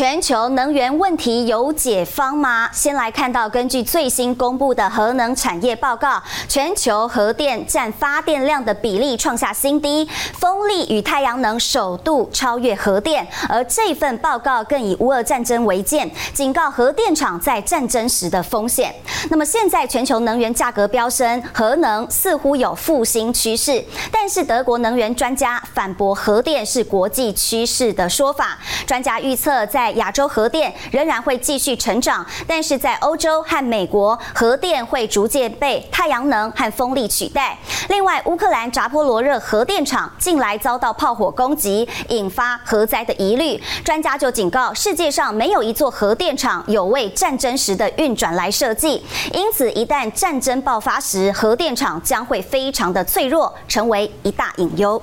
全球能源问题有解方吗？先来看到，根据最新公布的核能产业报告，全球核电占发电量的比例创下新低，风力与太阳能首度超越核电。而这份报告更以乌俄战争为鉴，警告核电厂在战争时的风险。那么现在全球能源价格飙升，核能似乎有复兴趋势，但是德国能源专家反驳核电是国际趋势的说法。专家预测在亚洲核电仍然会继续成长，但是在欧洲和美国，核电会逐渐被太阳能和风力取代。另外，乌克兰扎波罗热核电厂近来遭到炮火攻击，引发核灾的疑虑。专家就警告，世界上没有一座核电厂有为战争时的运转来设计，因此一旦战争爆发时，核电厂将会非常的脆弱，成为一大隐忧。